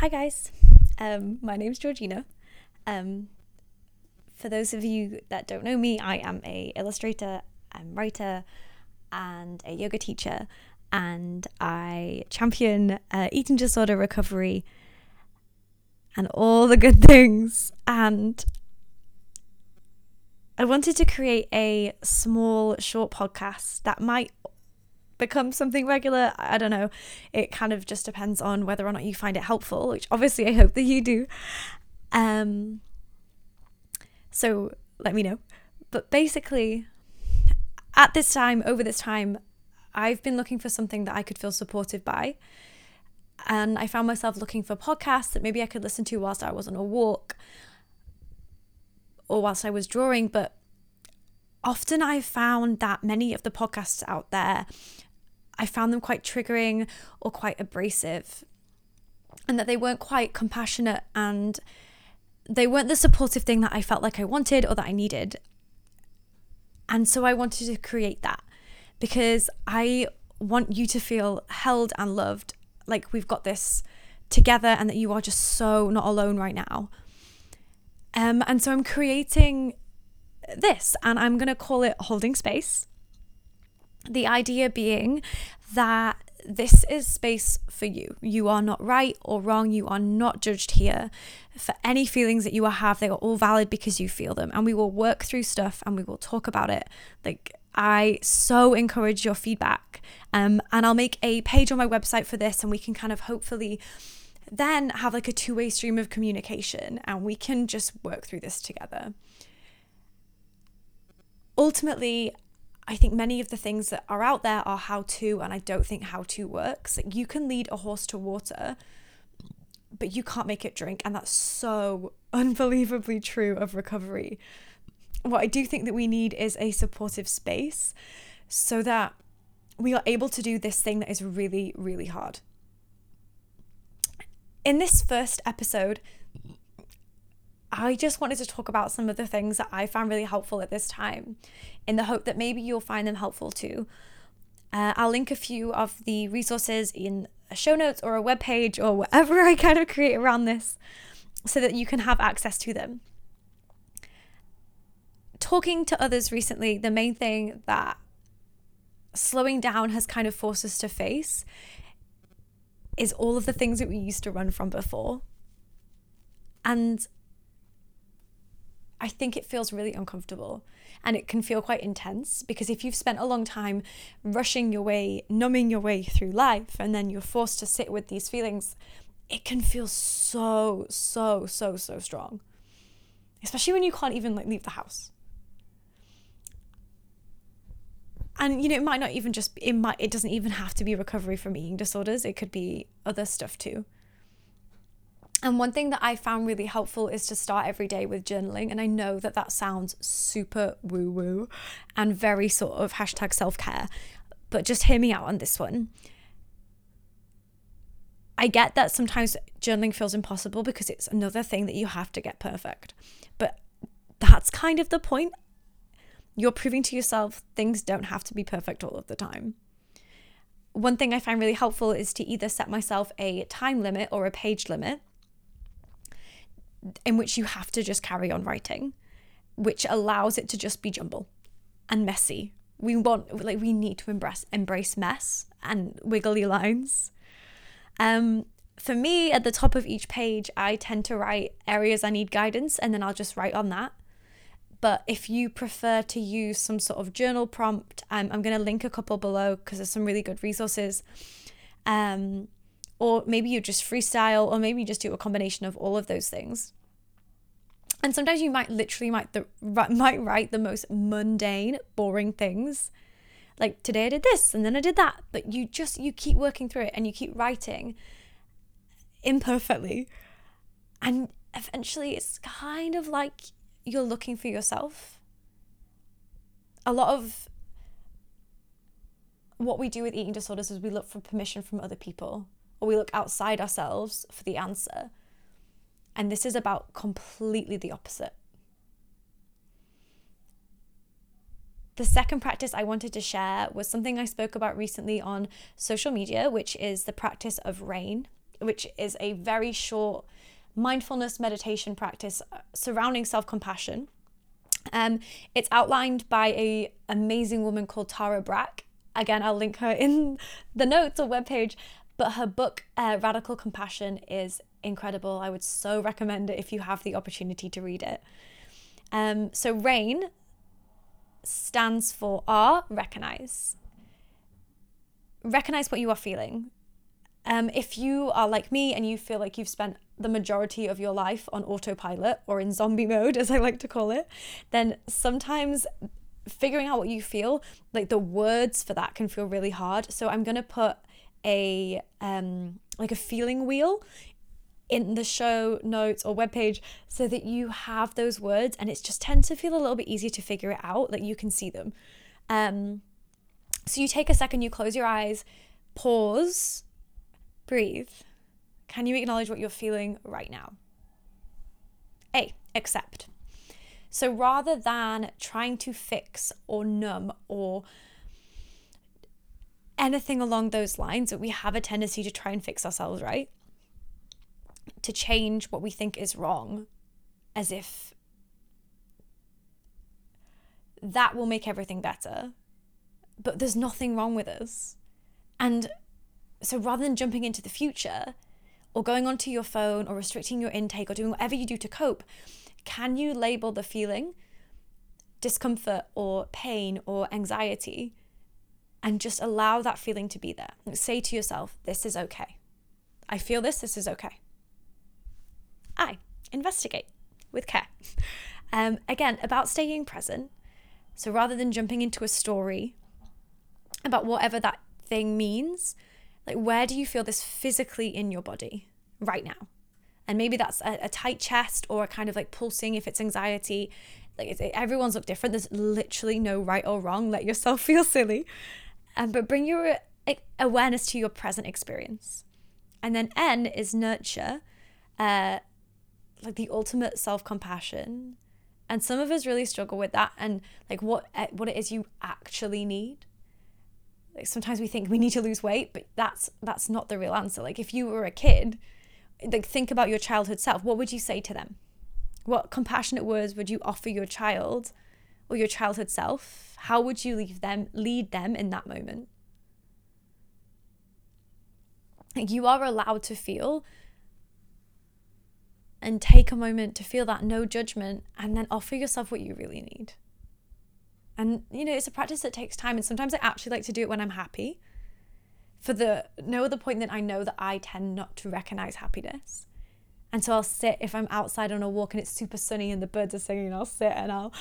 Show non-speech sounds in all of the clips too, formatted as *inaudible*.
Hi guys, um, my name's Georgina. Um, for those of you that don't know me, I am a illustrator, and writer, and a yoga teacher, and I champion uh, eating disorder recovery and all the good things. And I wanted to create a small, short podcast that might become something regular. I don't know. It kind of just depends on whether or not you find it helpful, which obviously I hope that you do. Um, so let me know. But basically, at this time, over this time, I've been looking for something that I could feel supported by. And I found myself looking for podcasts that maybe I could listen to whilst I was on a walk or whilst I was drawing. But often I found that many of the podcasts out there I found them quite triggering or quite abrasive, and that they weren't quite compassionate and they weren't the supportive thing that I felt like I wanted or that I needed. And so I wanted to create that because I want you to feel held and loved, like we've got this together and that you are just so not alone right now. Um, and so I'm creating this and I'm going to call it Holding Space. The idea being that this is space for you. You are not right or wrong. You are not judged here. For any feelings that you have, they are all valid because you feel them. And we will work through stuff and we will talk about it. Like, I so encourage your feedback. Um, and I'll make a page on my website for this, and we can kind of hopefully then have like a two way stream of communication and we can just work through this together. Ultimately, I think many of the things that are out there are how to, and I don't think how to works. Like you can lead a horse to water, but you can't make it drink. And that's so *laughs* unbelievably true of recovery. What I do think that we need is a supportive space so that we are able to do this thing that is really, really hard. In this first episode, I just wanted to talk about some of the things that I found really helpful at this time in the hope that maybe you'll find them helpful too. Uh, I'll link a few of the resources in a show notes or a web page or whatever *laughs* I kind of create around this so that you can have access to them. Talking to others recently, the main thing that slowing down has kind of forced us to face is all of the things that we used to run from before. And I think it feels really uncomfortable and it can feel quite intense because if you've spent a long time rushing your way, numbing your way through life, and then you're forced to sit with these feelings, it can feel so, so, so, so strong. Especially when you can't even like leave the house. And you know, it might not even just it might it doesn't even have to be recovery from eating disorders. It could be other stuff too. And one thing that I found really helpful is to start every day with journaling. And I know that that sounds super woo woo and very sort of hashtag self care, but just hear me out on this one. I get that sometimes journaling feels impossible because it's another thing that you have to get perfect. But that's kind of the point. You're proving to yourself things don't have to be perfect all of the time. One thing I find really helpful is to either set myself a time limit or a page limit in which you have to just carry on writing, which allows it to just be jumble and messy. We want like we need to embrace embrace mess and wiggly lines. Um, for me, at the top of each page, I tend to write areas I need guidance, and then I'll just write on that. But if you prefer to use some sort of journal prompt, um, I'm going to link a couple below because there's some really good resources. Um, or maybe you just freestyle, or maybe you just do a combination of all of those things. And sometimes you might literally might the *laughs* might write the most mundane, boring things. Like today I did this and then I did that, but you just you keep working through it and you keep writing imperfectly. And eventually it's kind of like you're looking for yourself. A lot of what we do with eating disorders is we look for permission from other people or we look outside ourselves for the answer. And this is about completely the opposite. The second practice I wanted to share was something I spoke about recently on social media, which is the practice of RAIN. which is a very short mindfulness meditation practice uh, surrounding self-compassion. Um, it's outlined by a amazing woman called Tara Brach. Again, I'll link her in *laughs* the notes or webpage. But her book, uh, Radical Compassion, is incredible. I would so recommend it if you have the opportunity to read it. Um, so, RAIN stands for R, recognize. Recognize what you are feeling. Um, if you are like me and you feel like you've spent the majority of your life on autopilot or in zombie mode, *laughs* as I like to call it, then sometimes figuring out what you feel, like the words for that can feel really hard. So I'm going to put a um like a feeling wheel in the show notes or webpage so that you have those words and it just tends to feel a little bit easier to figure it out that you can see them. Um so you take a second you close your eyes pause breathe. Can you acknowledge what you're feeling right now? A accept. So rather than trying to fix or numb or anything along those lines that we have a tendency to try and fix ourselves, right? To change what we think is wrong as if that will make everything better. But there's nothing wrong with us. And so rather than jumping into the future or going onto your phone or restricting your intake or doing whatever you do to cope, can you label the feeling discomfort or pain or anxiety and just allow that feeling to be there. Say to yourself, this is okay. I feel this, this is okay. I investigate with care. *laughs* Um, again, about staying present. So rather than jumping into a story about whatever that thing means, like where do you feel this physically in your body right now? And maybe that's a, a tight chest or a kind of like pulsing if it's anxiety. Like it's, everyone's look different. There's literally no right or wrong. Let yourself *laughs* feel silly um, but bring your awareness to your present experience. And then N is nurture, uh, like the ultimate self compassion. And some of us really struggle with that and like what eh, what it is you actually need. Like sometimes we think we need to lose weight, but that's that's not the real answer. Like if you were a kid, like think about your childhood self. What would you say to them? What compassionate words would you offer your child or your childhood self? How would you leave them lead them in that moment? You are allowed to feel and take a moment to feel that no judgment and then offer yourself what you really need. And you know, it's a practice that takes time and sometimes I actually like to do it when I'm happy. For the no other point that I know that I tend not to recognize happiness. And so I'll sit if I'm outside on a walk and it's super sunny and the birds are singing, I'll sit and I'll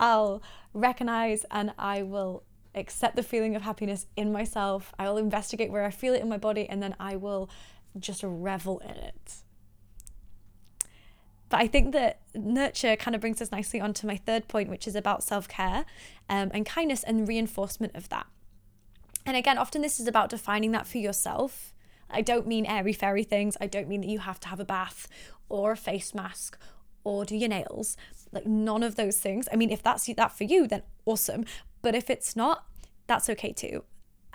I'll recognize and I will accept the feeling of happiness in myself. I will investigate where I feel it in my body and then I will just revel in it. But I think that nurture kind of brings us nicely onto my third point, which is about self care um, and kindness and reinforcement of that. And again, often this is about defining that for yourself I don't mean airy fairy things. I don't mean that you have to have a bath or a face mask or do your nails. Like none of those things. I mean, if that's that for you, then awesome. But if it's not, that's okay too.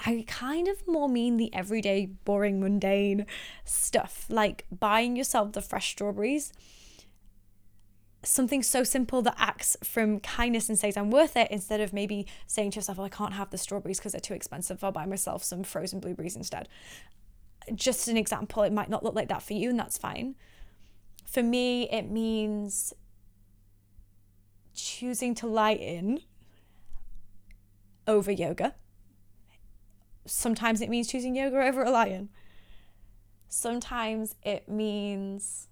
I kind of more mean the everyday, boring, mundane stuff, like buying yourself the fresh strawberries. Something so simple that acts from kindness and says, I'm worth it, instead of maybe saying to yourself, well, I can't have the strawberries because they're too expensive. I'll buy myself some frozen blueberries instead just an example, it might not look like that for you, and that's fine. For me, it means choosing to lie in over yoga. Sometimes it means choosing yoga over a lion. Sometimes it means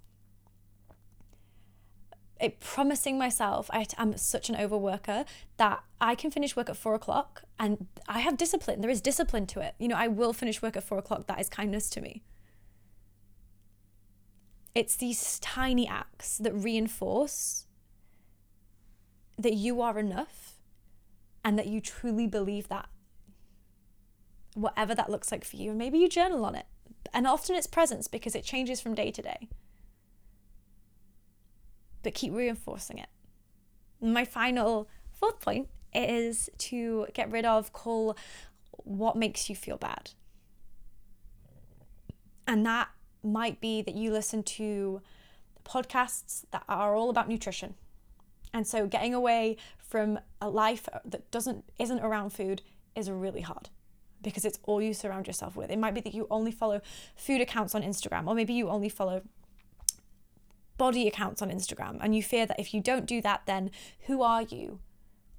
it promising myself I, am such an overworker that I can finish work at four o'clock and I have discipline. There is discipline to it. You know, I will finish work at four o'clock. That is kindness to me. It's these tiny acts that reinforce that you are enough and that you truly believe that. Whatever that looks like for you. And maybe you journal on it. And often it's presence because it changes from day to day but keep reinforcing it. My final fourth point is to get rid of call what makes you feel bad. And that might be that you listen to podcasts that are all about nutrition. And so getting away from a life that doesn't isn't around food is really hard because it's all you surround yourself with. It might be that you only follow food accounts on Instagram or maybe you only follow body accounts on Instagram and you fear that if you don't do that then who are you?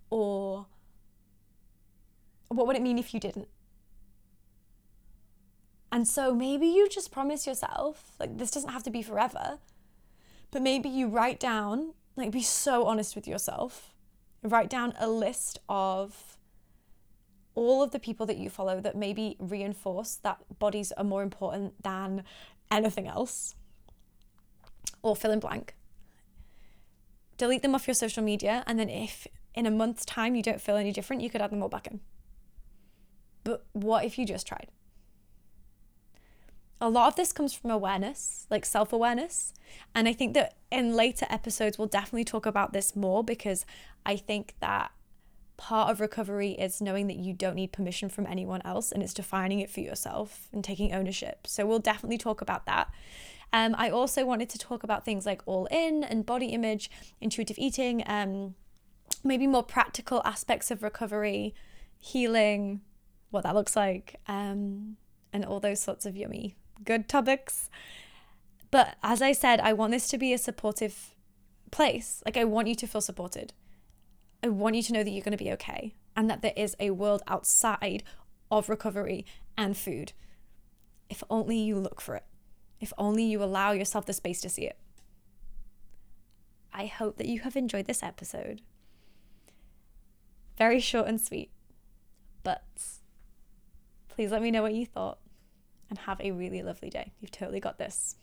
Or what would it mean if you didn't? And so maybe you just promise yourself, like this doesn't have to be forever, but maybe you write down, like be so honest with yourself, write down a list of all of the people that you follow that maybe reinforce that bodies are more important than anything else, or fill in blank. Delete them off your social media, and then if in a month's time you don't feel any different, you could add them all back in. But what if you just tried? a lot of this comes from awareness, like self awareness. And I think that in later episodes, we'll definitely talk about this more because I think that part of recovery is knowing that you don't need permission from anyone else and it's defining it for yourself and taking ownership. So we'll definitely talk about that. Um, I also wanted to talk about things like all in and body image, intuitive eating, um, maybe more practical aspects of recovery, healing, what that looks like, um, and all those sorts of yummy good topics. But as I said, I want this to be a supportive place. Like, I want you to feel supported. I want you to know that you're going to be okay and that there is a world outside of recovery and food. If only you look for it, if only you allow yourself the space to see it. I hope that you have enjoyed this episode. Very short and sweet, but please let me know what you thought and have a really lovely day. You've totally got this.